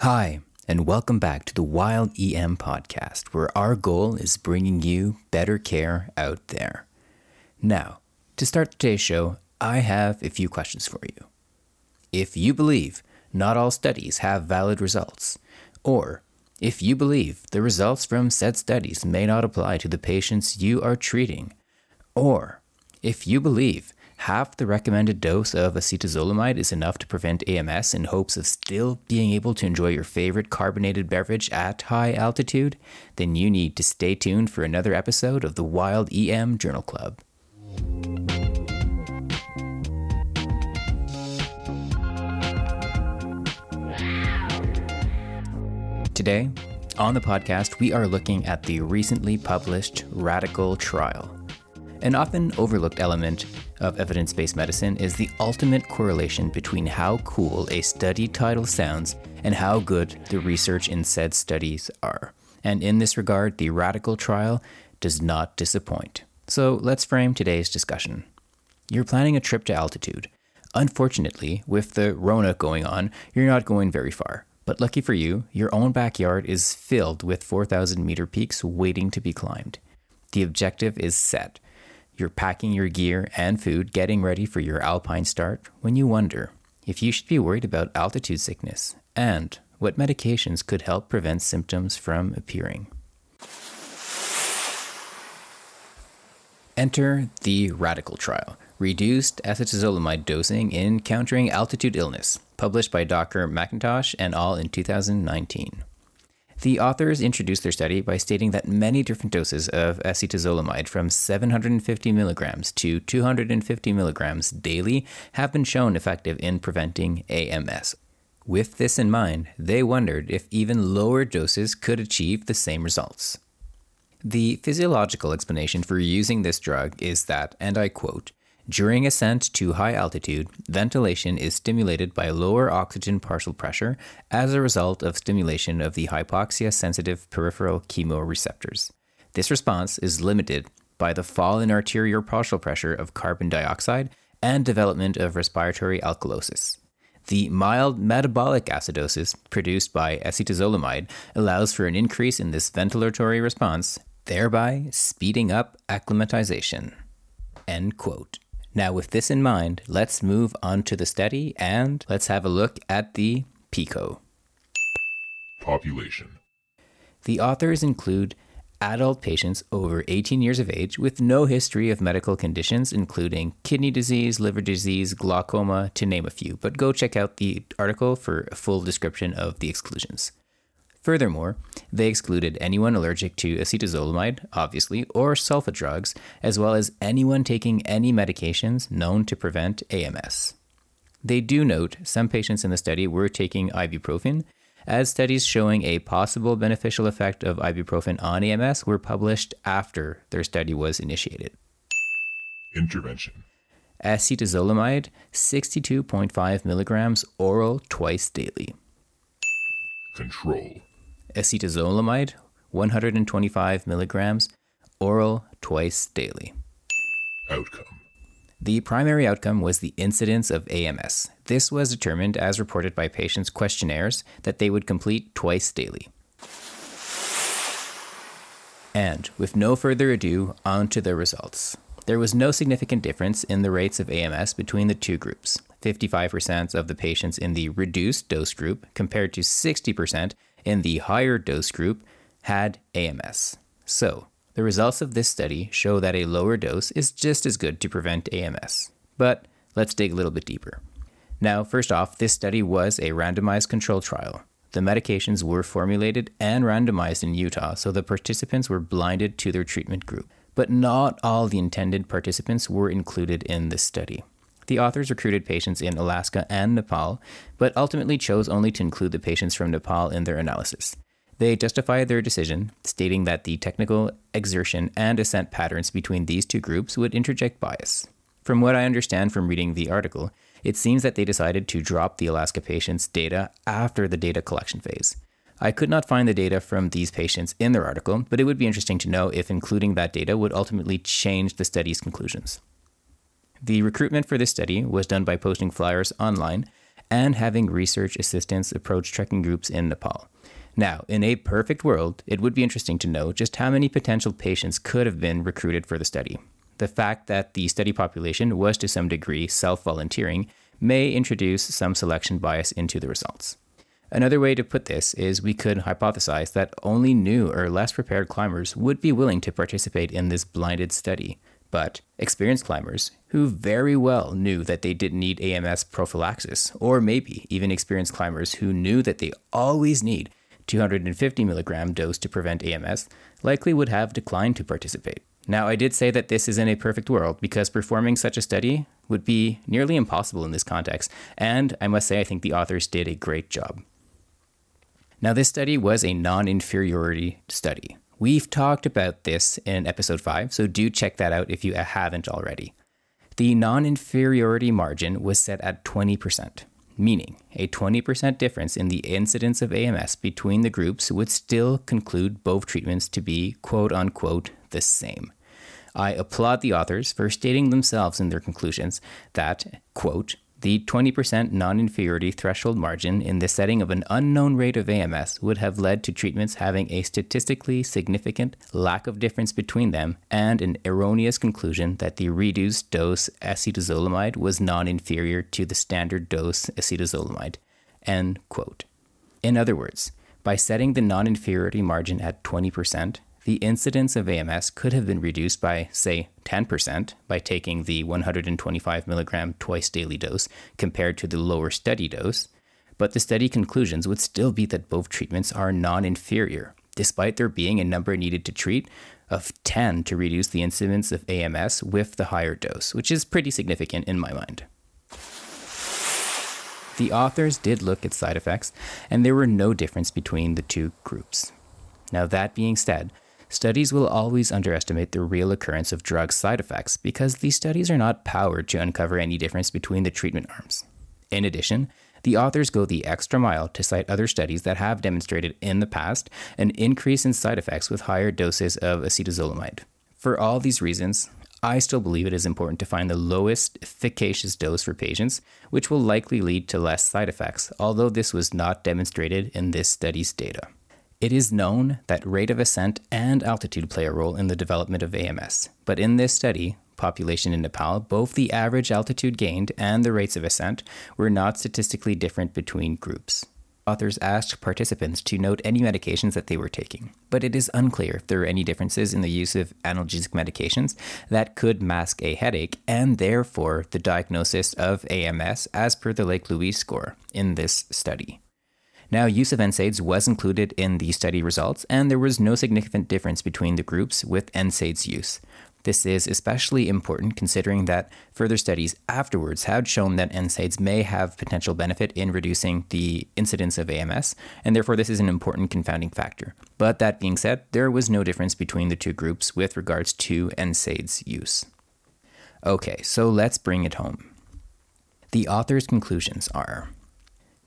Hi, and welcome back to the Wild EM podcast, where our goal is bringing you better care out there. Now, to start today's show, I have a few questions for you. If you believe not all studies have valid results, or if you believe the results from said studies may not apply to the patients you are treating, or if you believe half the recommended dose of acetazolamide is enough to prevent AMS in hopes of still being able to enjoy your favorite carbonated beverage at high altitude, then you need to stay tuned for another episode of the Wild EM Journal Club. Today, on the podcast, we are looking at the recently published Radical trial. An often overlooked element of evidence based medicine is the ultimate correlation between how cool a study title sounds and how good the research in said studies are. And in this regard, the Radical trial does not disappoint. So let's frame today's discussion. You're planning a trip to altitude. Unfortunately, with the Rona going on, you're not going very far. But lucky for you, your own backyard is filled with 4,000 meter peaks waiting to be climbed. The objective is set. You're packing your gear and food, getting ready for your alpine start, when you wonder if you should be worried about altitude sickness and what medications could help prevent symptoms from appearing. Enter the Radical Trial Reduced Acetazolamide Dosing in Countering Altitude Illness, published by Dr. McIntosh and all in 2019. The authors introduced their study by stating that many different doses of acetazolamide from 750 milligrams to 250 milligrams daily have been shown effective in preventing AMS. With this in mind, they wondered if even lower doses could achieve the same results. The physiological explanation for using this drug is that, and I quote, during ascent to high altitude, ventilation is stimulated by lower oxygen partial pressure as a result of stimulation of the hypoxia sensitive peripheral chemoreceptors. This response is limited by the fall in arterial partial pressure of carbon dioxide and development of respiratory alkalosis. The mild metabolic acidosis produced by acetazolamide allows for an increase in this ventilatory response, thereby speeding up acclimatization. End quote. Now, with this in mind, let's move on to the study and let's have a look at the PICO. Population. The authors include adult patients over 18 years of age with no history of medical conditions, including kidney disease, liver disease, glaucoma, to name a few. But go check out the article for a full description of the exclusions. Furthermore, they excluded anyone allergic to acetazolamide, obviously, or sulfa drugs, as well as anyone taking any medications known to prevent AMS. They do note some patients in the study were taking ibuprofen, as studies showing a possible beneficial effect of ibuprofen on AMS were published after their study was initiated. Intervention. Acetazolamide, 62.5 milligrams oral twice daily. Control. Acetazolamide, 125 milligrams oral twice daily. Outcome. The primary outcome was the incidence of AMS. This was determined as reported by patients' questionnaires that they would complete twice daily. And with no further ado, on to the results. There was no significant difference in the rates of AMS between the two groups 55% of the patients in the reduced dose group, compared to 60% in the higher dose group, had AMS. So, the results of this study show that a lower dose is just as good to prevent AMS. But let's dig a little bit deeper. Now, first off, this study was a randomized control trial. The medications were formulated and randomized in Utah, so the participants were blinded to their treatment group. But not all the intended participants were included in this study. The authors recruited patients in Alaska and Nepal, but ultimately chose only to include the patients from Nepal in their analysis. They justified their decision, stating that the technical exertion and ascent patterns between these two groups would interject bias. From what I understand from reading the article, it seems that they decided to drop the Alaska patients' data after the data collection phase. I could not find the data from these patients in their article, but it would be interesting to know if including that data would ultimately change the study's conclusions. The recruitment for this study was done by posting flyers online, and having research assistants approach trekking groups in Nepal. Now, in a perfect world, it would be interesting to know just how many potential patients could have been recruited for the study. The fact that the study population was to some degree self volunteering may introduce some selection bias into the results. Another way to put this is we could hypothesize that only new or less prepared climbers would be willing to participate in this blinded study, but experienced climbers who very well knew that they didn't need AMS prophylaxis, or maybe even experienced climbers who knew that they always need 250 milligram dose to prevent AMS, likely would have declined to participate. Now, I did say that this is in a perfect world because performing such a study would be nearly impossible in this context, and I must say I think the authors did a great job. Now, this study was a non inferiority study. We've talked about this in episode 5, so do check that out if you haven't already. The non inferiority margin was set at 20%, meaning a 20% difference in the incidence of AMS between the groups would still conclude both treatments to be quote unquote the same. I applaud the authors for stating themselves in their conclusions that, quote, the 20% non inferiority threshold margin in the setting of an unknown rate of AMS would have led to treatments having a statistically significant lack of difference between them and an erroneous conclusion that the reduced dose acetazolamide was non inferior to the standard dose acetazolamide. End quote. In other words, by setting the non inferiority margin at 20%, the incidence of AMS could have been reduced by, say, 10% by taking the 125 milligram twice daily dose compared to the lower study dose, but the study conclusions would still be that both treatments are non inferior, despite there being a number needed to treat of 10 to reduce the incidence of AMS with the higher dose, which is pretty significant in my mind. The authors did look at side effects, and there were no difference between the two groups. Now, that being said, Studies will always underestimate the real occurrence of drug side effects because these studies are not powered to uncover any difference between the treatment arms. In addition, the authors go the extra mile to cite other studies that have demonstrated in the past an increase in side effects with higher doses of acetazolamide. For all these reasons, I still believe it is important to find the lowest efficacious dose for patients, which will likely lead to less side effects, although this was not demonstrated in this study's data. It is known that rate of ascent and altitude play a role in the development of AMS, but in this study, population in Nepal, both the average altitude gained and the rates of ascent were not statistically different between groups. Authors asked participants to note any medications that they were taking, but it is unclear if there are any differences in the use of analgesic medications that could mask a headache and therefore the diagnosis of AMS as per the Lake Louise score in this study. Now, use of NSAIDs was included in the study results, and there was no significant difference between the groups with NSAIDs use. This is especially important considering that further studies afterwards had shown that NSAIDs may have potential benefit in reducing the incidence of AMS, and therefore this is an important confounding factor. But that being said, there was no difference between the two groups with regards to NSAIDs use. Okay, so let's bring it home. The author's conclusions are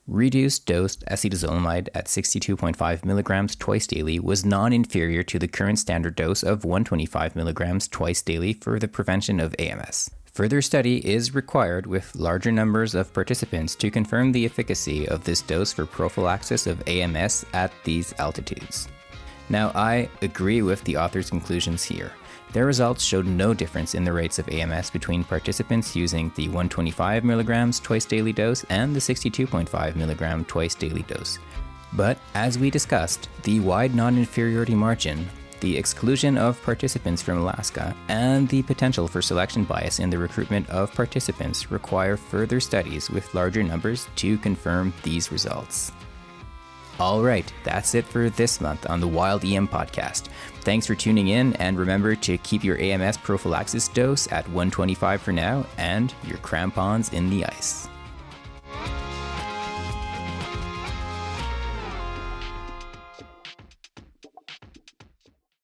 Reduced dosed acetazolamide at 62.5 milligrams twice daily was non inferior to the current standard dose of 125 milligrams twice daily for the prevention of AMS. Further study is required with larger numbers of participants to confirm the efficacy of this dose for prophylaxis of AMS at these altitudes. Now, I agree with the author's conclusions here. Their results showed no difference in the rates of AMS between participants using the 125 mg twice daily dose and the 62.5 mg twice daily dose. But as we discussed, the wide non inferiority margin, the exclusion of participants from Alaska, and the potential for selection bias in the recruitment of participants require further studies with larger numbers to confirm these results. All right, that's it for this month on the Wild EM podcast. Thanks for tuning in, and remember to keep your AMS prophylaxis dose at 125 for now and your crampons in the ice.